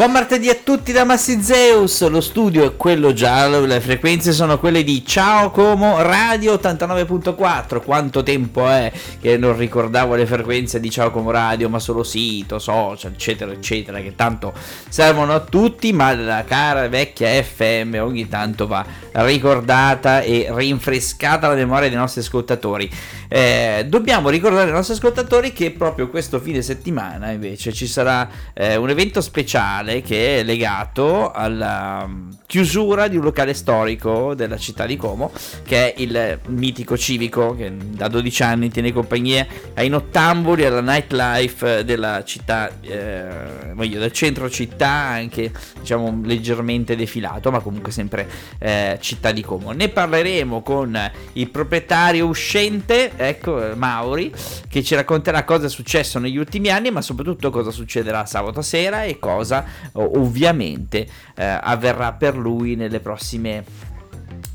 Buon martedì a tutti da Massi Zeus, lo studio è quello giallo, le frequenze sono quelle di Ciao Como Radio 89.4, quanto tempo è che non ricordavo le frequenze di Ciao Como Radio, ma solo sito, social, eccetera, eccetera, che tanto servono a tutti, ma la cara vecchia FM ogni tanto va ricordata e rinfrescata la memoria dei nostri ascoltatori. Eh, dobbiamo ricordare ai nostri ascoltatori che proprio questo fine settimana invece ci sarà eh, un evento speciale locale che è legato alla mm, chiusura di un locale storico della città di Como, che è il mitico civico che da 12 anni tiene compagnia ai nottamboli, alla nightlife della città, eh, voglio, del centro città, anche diciamo leggermente defilato, ma comunque sempre eh, città di Como. Ne parleremo con il proprietario uscente, ecco Mauri, che ci racconterà cosa è successo negli ultimi anni, ma soprattutto cosa succederà sabato sera e cosa ovviamente eh, avverrà per lui nelle prossime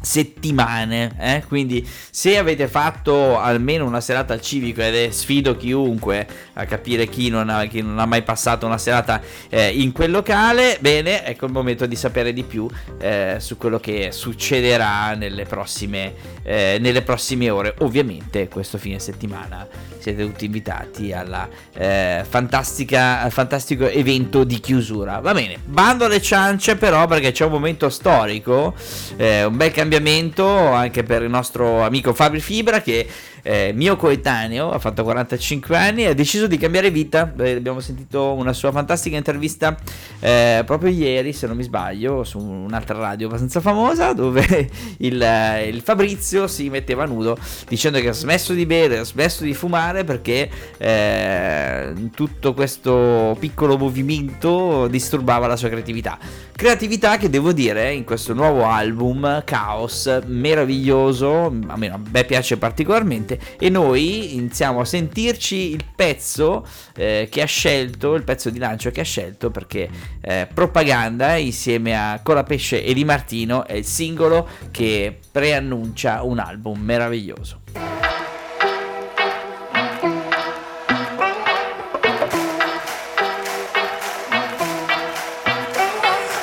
settimane. Eh? Quindi, se avete fatto almeno una serata al civico, ed è sfido chiunque a capire chi non ha, chi non ha mai passato una serata eh, in quel locale, bene, ecco il momento di sapere di più eh, su quello che succederà nelle prossime, eh, nelle prossime ore. Ovviamente, questo fine settimana siete tutti invitati alla eh, fantastica, al fantastico evento di chiusura. Va bene, bando alle ciance, però, perché c'è un momento storico, eh, un bel cambiamento cambiamento anche per il nostro amico Fabio Fibra che eh, mio coetaneo, ha fatto 45 anni e ha deciso di cambiare vita. Eh, abbiamo sentito una sua fantastica intervista eh, proprio ieri, se non mi sbaglio, su un'altra radio abbastanza famosa, dove il, eh, il, Fabrizio si metteva nudo dicendo che ha smesso di bere, ha smesso di fumare perché eh, tutto questo piccolo movimento disturbava la sua creatività. Creatività che devo dire in questo nuovo album, Chaos, meraviglioso, a me, a me piace particolarmente e noi iniziamo a sentirci il pezzo eh, che ha scelto, il pezzo di lancio che ha scelto perché eh, Propaganda insieme a Colapesce e Di Martino è il singolo che preannuncia un album meraviglioso.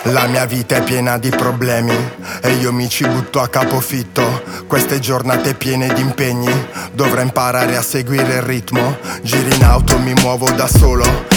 La mia vita è piena di problemi e io mi ci butto a capofitto. Queste giornate piene di impegni, dovrei imparare a seguire il ritmo. Giri in auto, mi muovo da solo,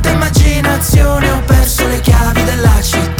Santa immaginazione, ho perso le chiavi della città.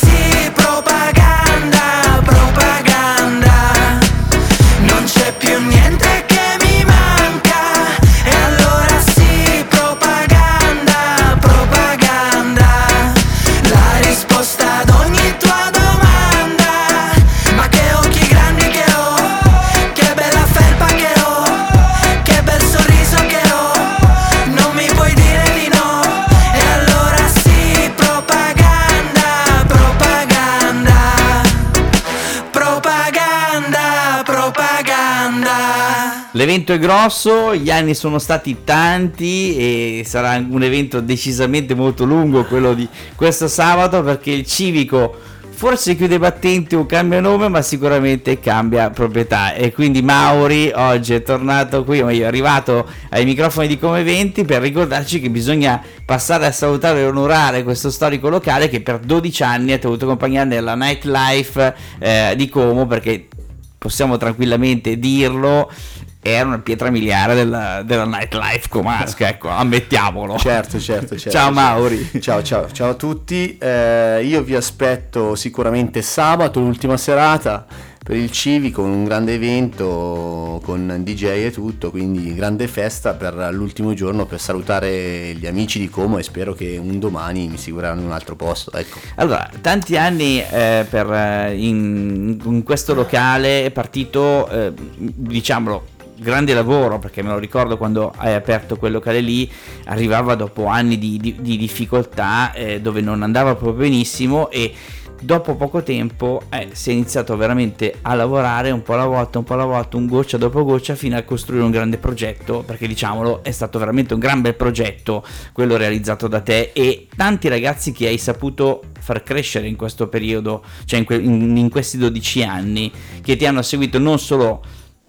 L'evento è grosso, gli anni sono stati tanti e sarà un evento decisamente molto lungo quello di questo sabato perché il civico forse chiude battenti o cambia nome ma sicuramente cambia proprietà. E quindi Mauri oggi è tornato qui, o è arrivato ai microfoni di Come Eventi per ricordarci che bisogna passare a salutare e onorare questo storico locale che per 12 anni ha tenuto compagnia nella nightlife eh, di Como perché possiamo tranquillamente dirlo, era una pietra miliare della, della nightlife comasca, ecco, ammettiamolo. Certo, certo, certo. Ciao certo. Mauri. Ciao, ciao, ciao a tutti. Eh, io vi aspetto sicuramente sabato, l'ultima serata, per il Civico, un grande evento con DJ e tutto, quindi grande festa per l'ultimo giorno per salutare gli amici di Como e spero che un domani mi seguiranno in un altro posto. Ecco. Allora, tanti anni eh, per, eh, in, in questo locale è partito, eh, diciamolo, grande lavoro perché me lo ricordo quando hai aperto quel locale lì arrivava dopo anni di, di- di difficoltà eh, dove non andava proprio benissimo e dopo poco tempo eh, si è iniziato veramente a lavorare un po' alla volta un po' alla volta un goccia dopo goccia fino a costruire un grande progetto perché diciamolo è stato veramente un gran bel progetto quello realizzato da te e tanti ragazzi che hai saputo far crescere in questo periodo cioè in, que- in- in questi 12 anni che ti hanno seguito non solo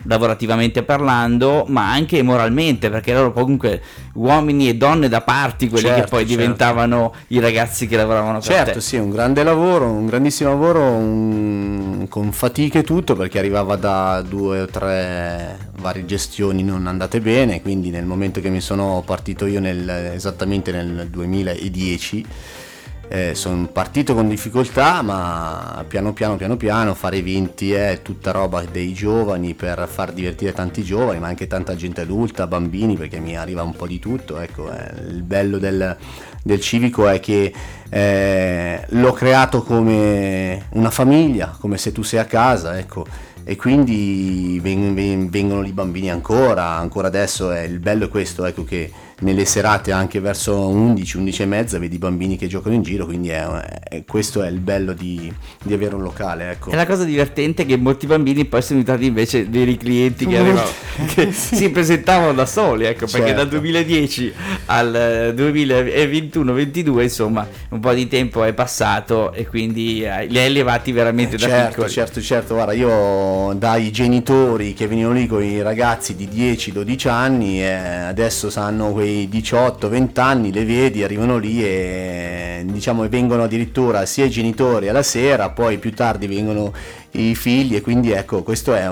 lavorativamente parlando, ma anche moralmente, perché loro comunque uomini e donne da parti, quelli che Certo, poi certo. diventavano i ragazzi che lavoravano per Certo, te. sì, un grande lavoro, un grandissimo lavoro un- con fatica e tutto perché arrivava da due o tre varie gestioni non andate bene, quindi nel momento che mi sono partito io nel- esattamente nel 2010 sono partito con difficoltà ma piano piano piano piano fare eventi è tutta roba dei giovani per far divertire tanti giovani ma anche tanta gente adulta, bambini perché mi arriva un po' di tutto, ecco, eh, il bello del, del civico è che eh, l'ho creato come una famiglia, come se tu sei a casa, ecco, e quindi ven- ven- vengono lì bambini ancora, ancora adesso è, il bello è questo, ecco che nelle serate anche verso 11, 11 e mezza vedi i bambini che giocano in giro, quindi è, è- questo è il bello di, di avere un locale, ecco. E la cosa divertente è che molti bambini poi sono diventati invece veri clienti che, arrivavano, che si presentavano da soli, ecco, perché Certo. dal 2010 al eh, 2021-22 insomma un po' di tempo è passato e quindi eh, li hai elevati veramente da certo, piccoli. certo, certo, guarda, io dai genitori che venivano lì con i ragazzi di 10-12 anni, eh, adesso hanno quei 18-20 anni, le vedi, arrivano lì e diciamo vengono addirittura sia i genitori alla sera, poi più tardi vengono i figli e quindi ecco, questo è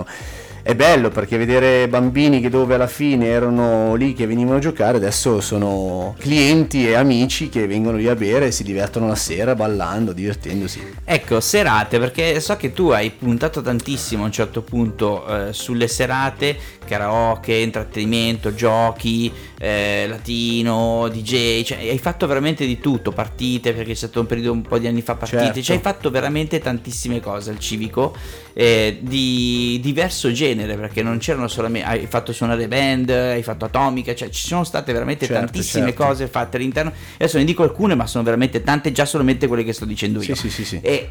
è bello perché vedere bambini che dove alla fine erano lì che venivano a giocare adesso sono clienti e amici che vengono lì a bere e si divertono la sera ballando, divertendosi. Ecco, serate, perché so che tu hai puntato tantissimo a un certo punto eh, sulle serate, karaoke, intrattenimento, giochi, eh, latino, DJ, cioè hai fatto veramente di tutto, partite, perché c'è stato un periodo un po' di anni fa partite, Certo. cioè hai fatto veramente tantissime cose al civico eh, di diverso genere, perché non c'erano solamente, hai fatto suonare band, hai fatto atomica, cioè ci sono state veramente Certo, tantissime certo. cose fatte all'interno, adesso ne dico alcune, ma sono veramente tante, già solamente quelle che sto dicendo io. Sì, sì, sì, sì. E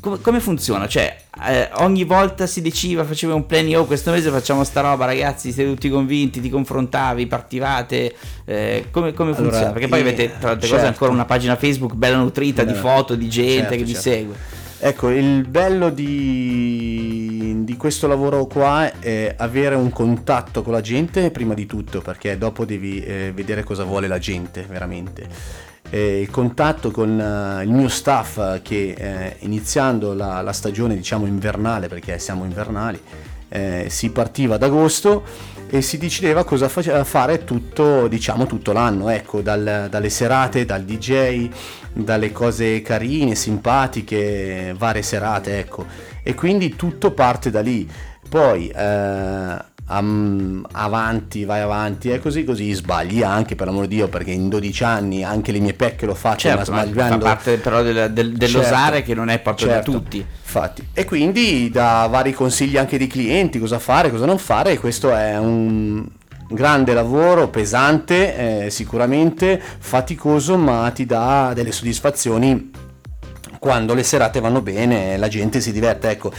com- come funziona? Cioè, eh, ogni volta si deciva, faceva un plan, oh questo mese facciamo sta roba, ragazzi, siete tutti convinti, ti confrontavi, partivate, eh, come, come Allora, funziona? Perché poi eh, avete, tra le altre certo. cose, ancora una pagina Facebook bella nutrita di Bella. foto, di gente Certo, che vi certo. segue. Ecco, il bello di, di questo lavoro qua è avere un contatto con la gente prima di tutto, perché dopo devi eh, vedere cosa vuole la gente veramente. Eh, il contatto con uh, il mio staff che eh, iniziando la, la, stagione diciamo invernale, perché siamo invernali, eh, si partiva ad agosto e si decideva cosa fa- fare tutto, diciamo, tutto l'anno, ecco, dal, dalle serate, dal DJ, dalle cose carine, simpatiche, varie serate, ecco. E quindi tutto parte da lì. Poi eh, um, avanti, vai avanti e così così sbagli anche per l'amor di Dio perché in 12 anni anche le mie pecche l'ho fatte certo, ma sbagliando. Fa parte però del, del, dell'osare certo, che non è proprio certo, da tutti. Infatti. E quindi da vari consigli anche di clienti, cosa fare, cosa non fare, e questo è un grande lavoro, pesante, eh, sicuramente faticoso, ma ti dà delle soddisfazioni quando le serate vanno bene, la gente si diverte. Ecco,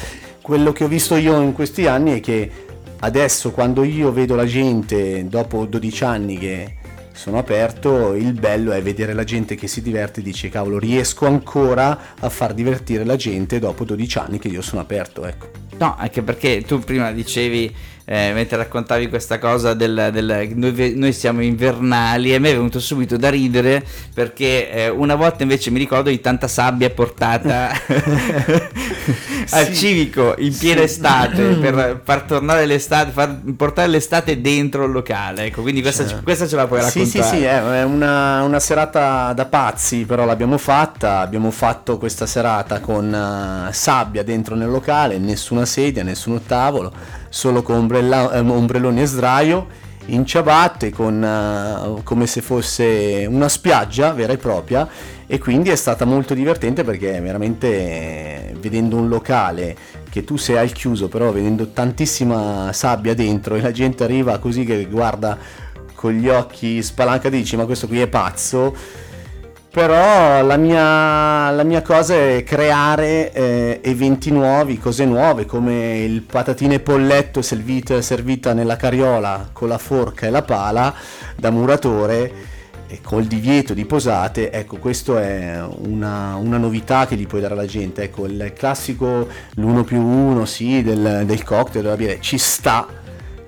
quello che ho visto io in questi anni è che adesso quando io vedo la gente dopo 12 anni che sono aperto, il bello è vedere la gente che si diverte e dice cavolo riesco ancora a far divertire la gente dopo 12 anni che io sono aperto, ecco. No, anche perché tu prima dicevi eh, mentre raccontavi questa cosa del, del noi, noi, siamo invernali e a me è venuto subito da ridere perché eh, una volta invece mi ricordo di tanta sabbia portata al sì, civico in piena sì. estate per far tornare l'estate, far portare l'estate dentro il locale. Ecco, quindi questa, cioè. questa ce la puoi raccontare. Sì, sì, sì, è una, una, serata da pazzi, però l'abbiamo fatta. Abbiamo fatto questa serata con uh, sabbia dentro nel locale, nessuna sedia, nessuno tavolo solo con ombrella, eh, ombrelloni e sdraio, in ciabatte, con, uh, come se fosse una spiaggia vera e propria e quindi è stata molto divertente perché veramente eh, vedendo un locale che tu sei al chiuso però vedendo tantissima sabbia dentro e la gente arriva così che guarda con gli occhi spalancati dici ma questo qui è pazzo però la mia, la mia, cosa è creare eh, eventi nuovi, cose nuove, come il patatine polletto servito, servita nella carriola con la forca e la pala da muratore e col divieto di posate, ecco questo è una, una, novità che gli puoi dare alla gente, ecco il classico l'uno più uno sì, del, del cocktail, della birra, ci sta,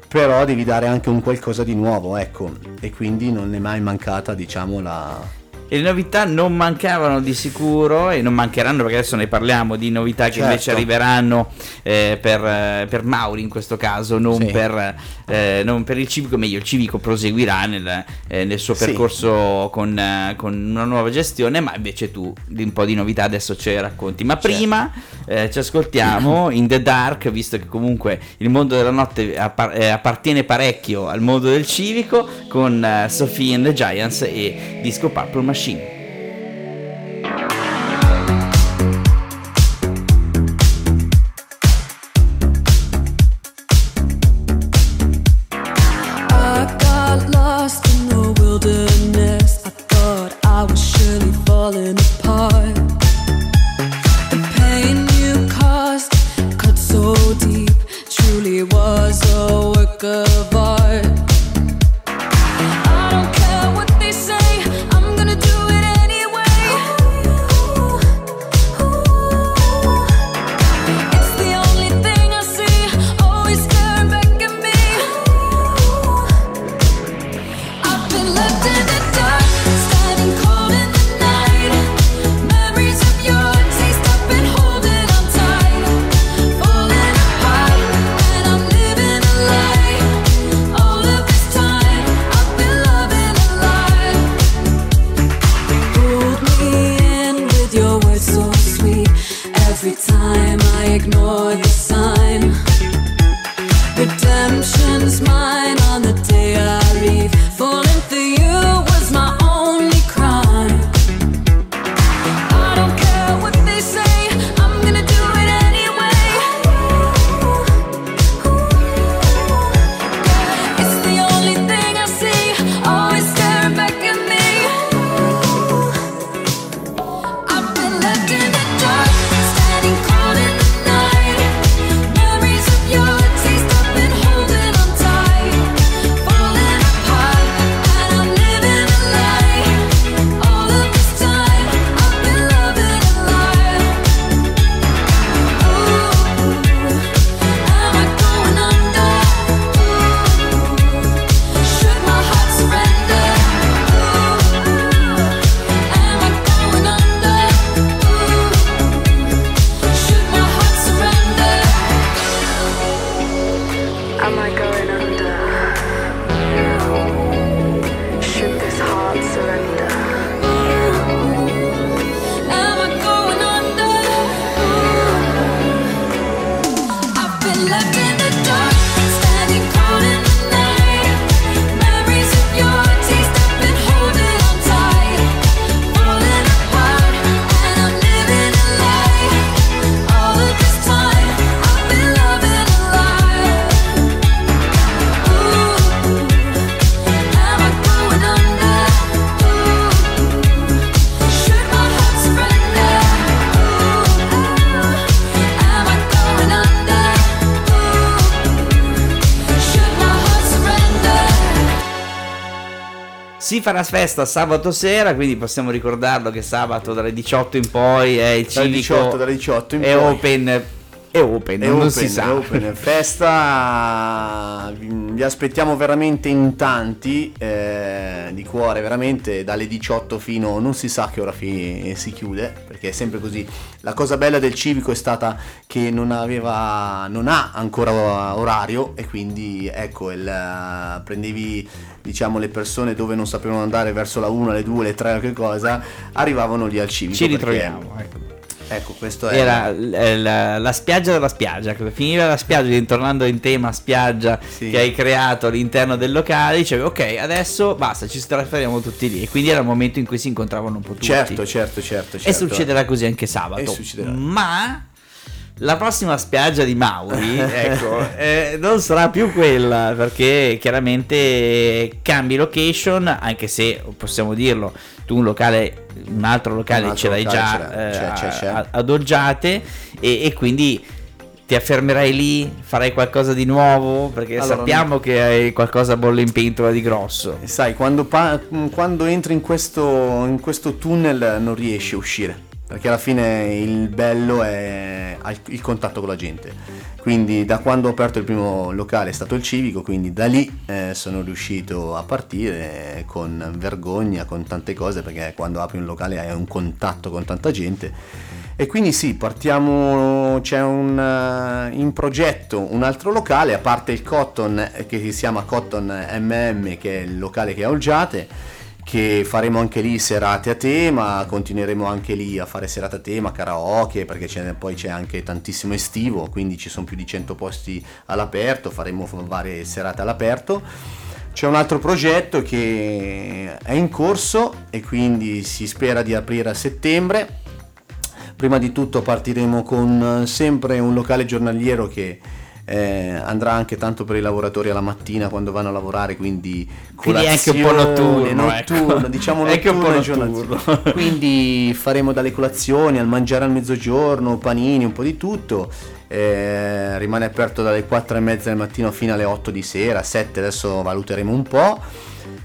però devi dare anche un qualcosa di nuovo, ecco, e quindi non è mai mancata diciamo la e le novità non mancavano di sicuro e non mancheranno perché adesso ne parliamo di novità che certo. invece arriveranno eh, per, eh, per, Mauri in questo caso, non, sì. per, eh, non, per, il civico, meglio il civico proseguirà nel, eh, nel suo percorso sì. con, eh, con, una nuova gestione, ma invece tu un po' di novità adesso ce le racconti. Ma certo. prima eh, ci ascoltiamo in The Dark, visto che comunque il mondo della notte appartiene parecchio al mondo del civico, con Sophie and the Giants e Disco Purple Machine. Machine. left in Si farà festa sabato sera, quindi possiamo ricordarlo che sabato dalle 18 in poi è il Dalle civico 18, dalle 18 in è poi. open è open, È non open, si sa. è open. Festa, vi aspettiamo veramente in tanti, eh, di cuore, veramente dalle 18 fino non si sa che ora fi- si chiude, perché è sempre così. La cosa bella del civico è stata che non aveva, non ha ancora orario e quindi ecco, il, prendevi diciamo le persone dove non sapevano andare verso la 1, le 2, le 3 o che cosa, arrivavano lì al civico. Ci ritroviamo. ecco. Ecco, questo è... Era l- la, la spiaggia della spiaggia, finiva la spiaggia, tornando in tema spiaggia Sì. che hai creato all'interno del locale, dicevi ok, adesso basta, ci trasferiamo tutti lì. E quindi era il momento in cui si incontravano un po' tutti. Certo, certo, certo, E certo. succederà così anche sabato. E succederà. Ma la prossima spiaggia di Mauri, ecco, eh, non sarà più quella perché chiaramente cambi location, anche se possiamo dirlo, tu un locale, un altro locale Un altro ce l'hai locale già eh, c'è, c'è, c'è. a- ad Oggiate e, e quindi ti affermerai lì, farai qualcosa di nuovo perché Allora, sappiamo che hai qualcosa bolle in pentola di grosso. Sai, quando, pa- quando entri in questo, in questo tunnel non riesci a uscire, perché alla fine il bello è il contatto con la gente. Quindi da quando ho aperto il primo locale è stato il civico, quindi da lì eh, sono riuscito a partire con vergogna, con tante cose, perché quando apri un locale hai un contatto con tanta gente. E quindi sì, partiamo, c'è un, eh, in progetto un altro locale, a parte il Cotton eh, che si chiama Cotton MM, che è il locale che è a Olgiate, che faremo anche lì serate a tema, continueremo anche lì a fare serate a tema, karaoke, perché c'è- poi c'è anche tantissimo estivo, quindi ci sono più di 100 posti all'aperto, faremo varie serate all'aperto. C'è un altro progetto che è in corso e quindi si spera di aprire a settembre. Prima di tutto partiremo con sempre un locale giornaliero che eh, andrà anche tanto per i lavoratori alla mattina quando vanno a lavorare, quindi Quindi è anche un po' colazione, notturno, ecco. notturno, diciamo È anche un po' notturno notturno. Quindi faremo dalle colazioni al mangiare al mezzogiorno, panini, un po' di tutto. Eh, rimane aperto dalle 4 e mezza del mattino fino alle 8 di sera, 7 adesso valuteremo un po'.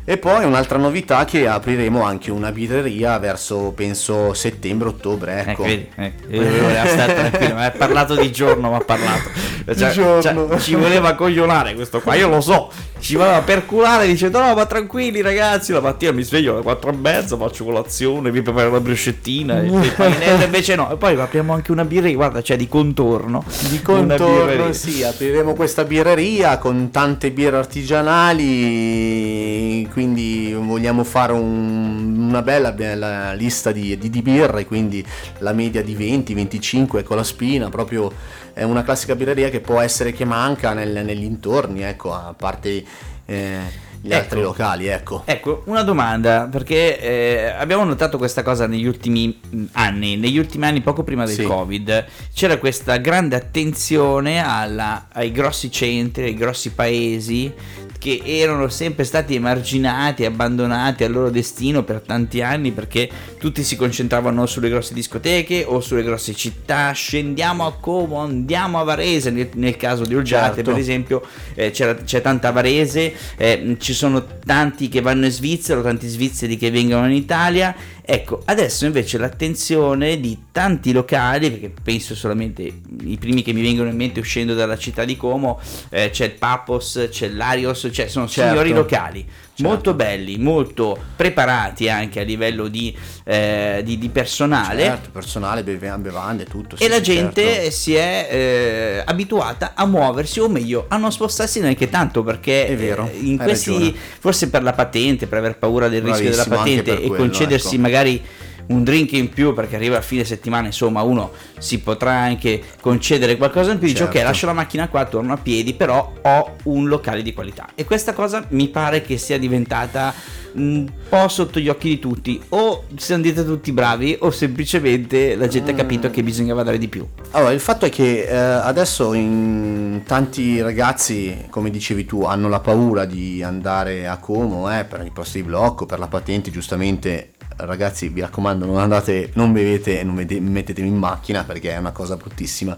E poi un'altra novità che apriremo anche una birreria verso penso settembre-ottobre, ecco. Ecco, vedi, stare tranquillo, ma ha parlato di giorno, ma ha parlato. Cioè, cioè, ci voleva coglionare questo qua, io lo so. Ci voleva perculare dicendo no, ma tranquilli ragazzi, la mattina mi sveglio alle 4 e mezza, faccio colazione, vi preparo la bruscettina e, poi e invece no. E poi apriamo anche una birreria, guarda, c'è di contorno. Di contorno, sì, apriremo questa birreria con tante birre artigianali, quindi vogliamo fare un- una bella, bella lista di, di, di birre, quindi la media di 20, 25 con la spina, proprio è una classica birreria che può essere che manca nel- negli intorni, ecco, a parte eh, gli Ecco. altri locali, ecco. Ecco, una domanda, perché eh, abbiamo notato questa cosa negli ultimi mh, anni, negli ultimi anni poco prima del Sì. Covid, c'era questa grande attenzione alla- ai grossi centri, ai grossi paesi che erano sempre stati emarginati, abbandonati al loro destino per tanti anni perché tutti si concentravano sulle grosse discoteche o sulle grosse città, scendiamo a Como, andiamo a Varese, nel, nel caso di Olgiate Certo. per esempio eh, c'è tanta Varese, eh, ci sono tanti che vanno in Svizzera, tanti svizzeri che vengono in Italia. Ecco, adesso invece l'attenzione di tanti locali, perché penso solamente i primi che mi vengono in mente uscendo dalla città di Como, eh, c'è il Papos, c'è l'Arios, cioè sono Certo. signori locali. Certo. Molto belli, molto preparati anche a livello di, eh, di- di personale. Certo, personale, bevande, tutto. sì, E la gente certo. si è eh, abituata a muoversi, o meglio, a non spostarsi neanche tanto perché È vero, eh, in questi, ragione. forse per la patente, per aver paura del rischio della Bravissimo, patente e quello, concedersi ecco. magari un drink in più perché arriva a fine settimana, insomma, uno si potrà anche concedere qualcosa in più. Dice, Certo. ok, lascio la macchina qua, torno a piedi, però ho un locale di qualità. E questa cosa mi pare che sia diventata un po' sotto gli occhi di tutti. O siamo diventati tutti bravi, o semplicemente la gente ha capito Mm. che bisognava dare di più. Allora, il fatto è che eh, adesso in tanti ragazzi, come dicevi tu, hanno la paura di andare a Como eh, per i posti di blocco, per la patente, giustamente. Ragazzi, vi raccomando, non andate, non bevete e non mettetevi in macchina perché è una cosa bruttissima.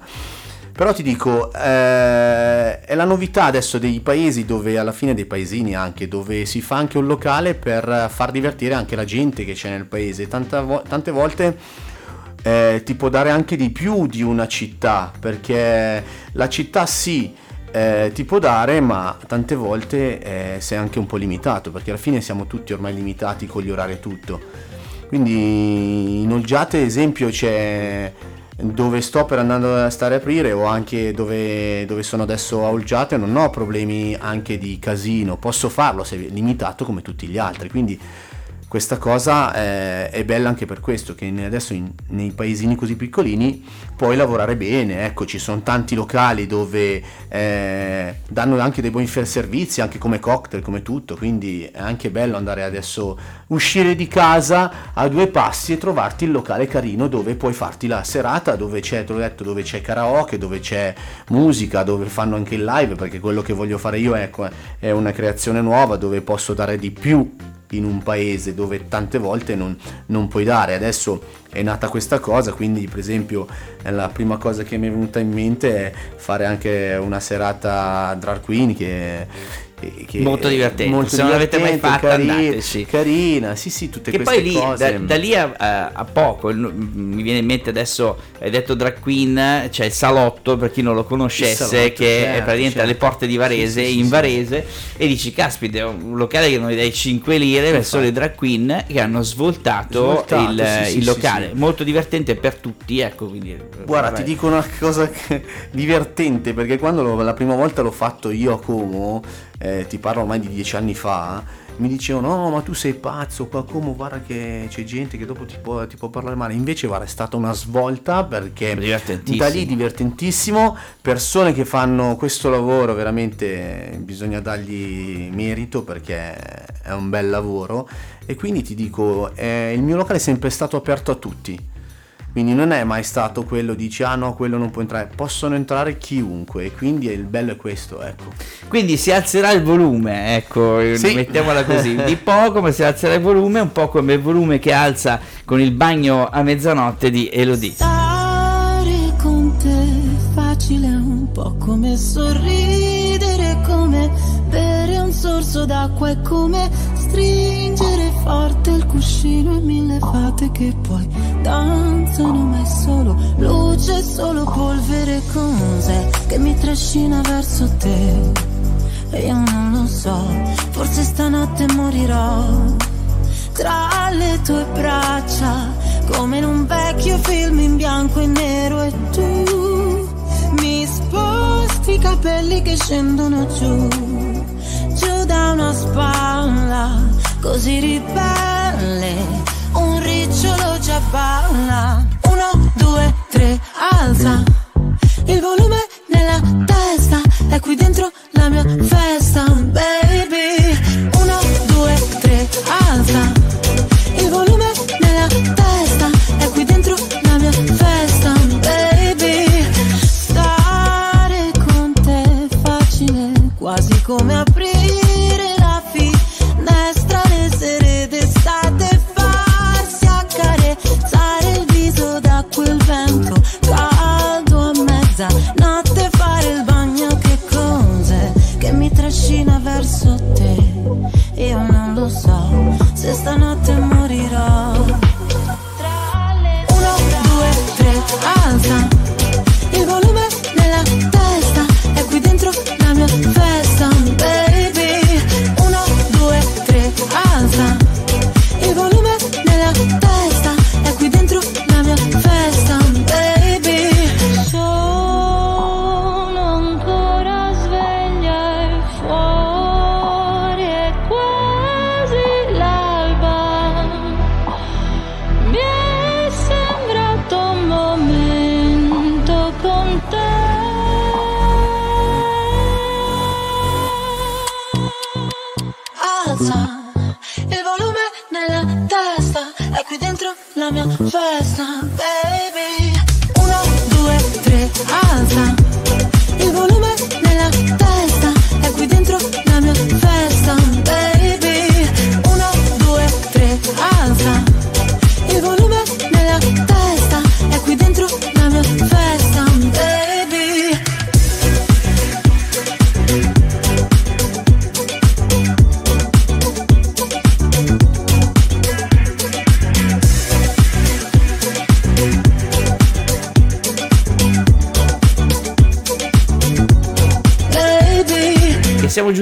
Però ti dico, eh, è la novità adesso dei paesi dove, alla fine dei paesini anche, dove si fa anche un locale per far divertire anche la gente che c'è nel paese. Tanta, tante volte eh, ti può dare anche di più di una città, perché la città sì, eh, ti può dare, ma tante volte eh, sei anche un po' limitato, perché alla fine siamo tutti ormai limitati con gli orari e tutto. Quindi in Olgiate, esempio, c'è dove sto per andare a stare a aprire o anche dove, dove, sono adesso a Olgiate non ho problemi anche di casino, posso farlo se limitato come tutti gli altri, quindi questa cosa eh, è bella anche per questo, che adesso in, nei paesini così piccolini puoi lavorare bene, ecco ci sono tanti locali dove eh, danno anche dei buoni servizi, anche come cocktail, come tutto, quindi è anche bello andare adesso, uscire di casa a due passi e trovarti il locale carino dove puoi farti la serata, dove c'è, detto, dove c'è karaoke, dove c'è musica, dove fanno anche il live, perché quello che voglio fare io ecco, è una creazione nuova dove posso dare di più in un paese dove tante volte non, non, puoi dare. Adesso è nata questa cosa, quindi per esempio la prima cosa che mi è venuta in mente è fare anche una serata drag queen che molto divertente. Molto Se non l'avete mai fatta, carina, andateci. Carina, sì, sì, tutte che queste poi lì, cose. Da, da lì a, a, poco, mi viene in mente adesso, hai detto drag queen, c'è il salotto, per chi non lo conoscesse, salotto, che certo, è praticamente certo. alle porte di Varese, sì, sì, in Varese, e dici, caspita, è un locale che noi dai 5 lire verso le drag queen che hanno svoltato, svoltato il, il, locale. Molto divertente per tutti, ecco. Quindi, Guarda, vabbè. ti dico una cosa divertente, perché quando lo, la prima volta l'ho fatto io a Como, eh, ti parlo ormai di dieci anni fa, mi dicevano no ma tu sei pazzo, qua come guarda che c'è gente che dopo ti può, ti può parlare male, invece guarda è stata una svolta perché da lì divertentissimo, persone che fanno questo lavoro veramente bisogna dargli merito perché è un bel lavoro. E quindi ti dico eh, il mio locale è sempre stato aperto a tutti quindi non è mai stato quello dici ah no, quello non può entrare, possono entrare chiunque e quindi il bello è questo, ecco. Quindi si alzerà il volume, ecco, sì. mettiamola così, di poco ma si alzerà il volume, un po' come il volume che alza con il bagno a mezzanotte di Elodie. Stare con te facile un po' come sorridere, come bere un sorso d'acqua è come stringere forte il cuscino e mille fate che poi danzano ma è solo luce, solo polvere cos'è che mi trascina verso te. E io non lo so, forse stanotte morirò tra le tue braccia come in un vecchio film in bianco e nero e tu mi sposti i capelli che scendono giù giù da una spalla così ribelle un ricciolo già balla. Uno, due, tre, alza il volume nella testa è qui dentro la mia festa Notte fare il bagno che cos'è che mi trascina verso te. Io non lo so se stanotte mai your first time baby.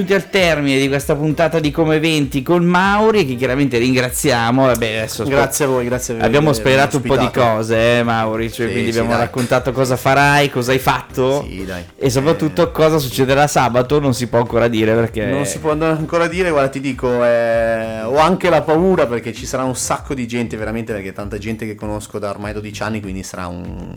Giunti al termine di questa puntata di Come Eventi con Mauri, che chiaramente ringraziamo. Vabbè, Grazie a voi, grazie a voi. Abbiamo per spiegato un po' di cose, eh, Mauri. Cioè, Sì, quindi sì, abbiamo dai. raccontato cosa farai, cosa hai fatto. Sì, dai. E soprattutto cosa succederà sabato, non si può ancora dire perché. Non si può ancora dire, guarda, ti dico, eh, ho anche la paura perché ci sarà un sacco di gente, veramente, perché tanta gente che conosco da ormai 12 anni, quindi sarà un,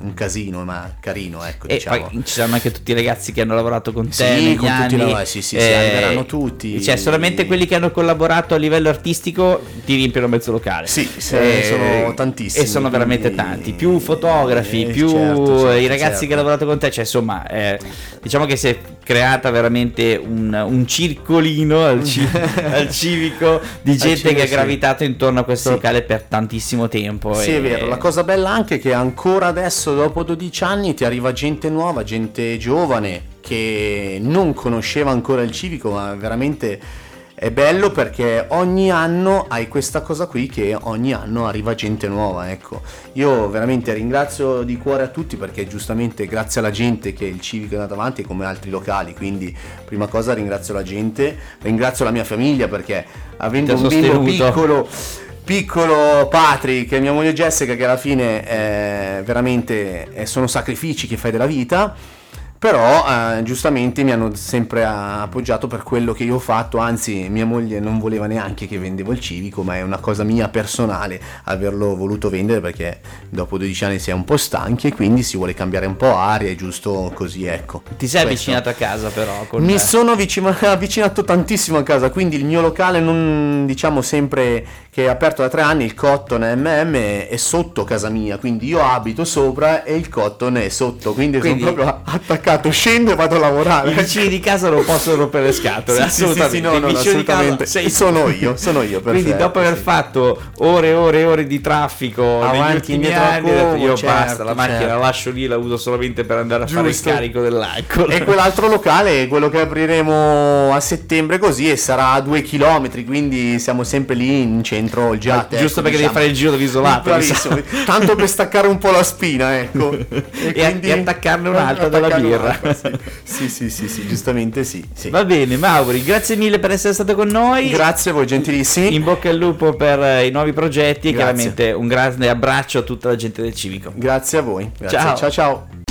un casino, ma carino, ecco, E diciamo. poi ci saranno anche tutti i ragazzi che hanno lavorato con te Sì, con tutti anni. i lavori, sì, sì, sì, arriveranno tutti. Cioè, solamente quelli che hanno collaborato a livello artistico ti riempiono mezzo locale. Sì, se- sono tantissimi, E sono veramente quindi- tanti. Più fotografi, Eh, più certo, certo, i ragazzi certo. che hanno lavorato con te. Cioè, insomma, eh, diciamo che si è creata veramente un, un circolino al, ci- al civico di gente civico, che ha gravitato intorno a questo locale per tantissimo tempo. Sì, è vero. La cosa bella anche è che ancora adesso, dopo 12 anni, ti arriva gente nuova, gente giovane che non conosceva ancora il civico, ma veramente è bello perché ogni anno hai questa cosa qui che ogni anno arriva gente nuova, ecco. Io veramente ringrazio di cuore a tutti perché giustamente grazie alla gente che il civico è andato avanti come altri locali, quindi prima cosa ringrazio la gente, ringrazio la mia famiglia perché avendo un bimbo piccolo piccolo Patrick e mia moglie Jessica che alla fine eh, veramente eh, sono sacrifici che fai della vita però eh, giustamente mi hanno sempre appoggiato per quello che io ho fatto anzi mia moglie non voleva neanche che vendevo il civico ma è una cosa mia personale averlo voluto vendere perché dopo 12 anni si è un po' stanchi e quindi si vuole cambiare un po' aria è giusto così ecco Ti sei Questo. avvicinato a casa, però. Mi sono avvicina- avvicinato tantissimo a casa, quindi il mio locale non diciamo sempre che è aperto da tre anni, il Cotton MM è, è sotto casa mia, quindi io abito sopra e il Cotton è sotto, quindi, Quindi- sono proprio attaccato, scendo e vado a lavorare. I vicini di casa non possono rompere le scatole, Sì, sì, sì, assolutamente. sì, no, no, assolutamente. sei Sono io, sono io, Quindi perfetto, dopo aver fatto ore e ore e ore di traffico Avanti, indietro, anni, ho detto, io certo, basta, la macchina certo. la lascio lì, la uso solamente per andare a fare il Giusto. carico dell'alcol. E quell'altro locale è quello che apriremo a settembre così e sarà a due chilometri, quindi siamo sempre lì in centro. Ah, Giusto ecco, perché devi diciamo. fare il giro dell'isolato. Bravissimo, tanto per staccare un po' la spina, ecco. E- e attaccarne un'altra dalla attaccarne birra. un'altra, Sì. sì, sì, sì, giustamente sì. Va bene, Mauri, grazie mille per essere stato con noi. Grazie a voi, gentilissimi. In bocca al lupo per eh, i nuovi progetti e chiaramente un grande abbraccio a tutta la gente del civico. Grazie a voi. Grazie. Ciao. ciao. ciao.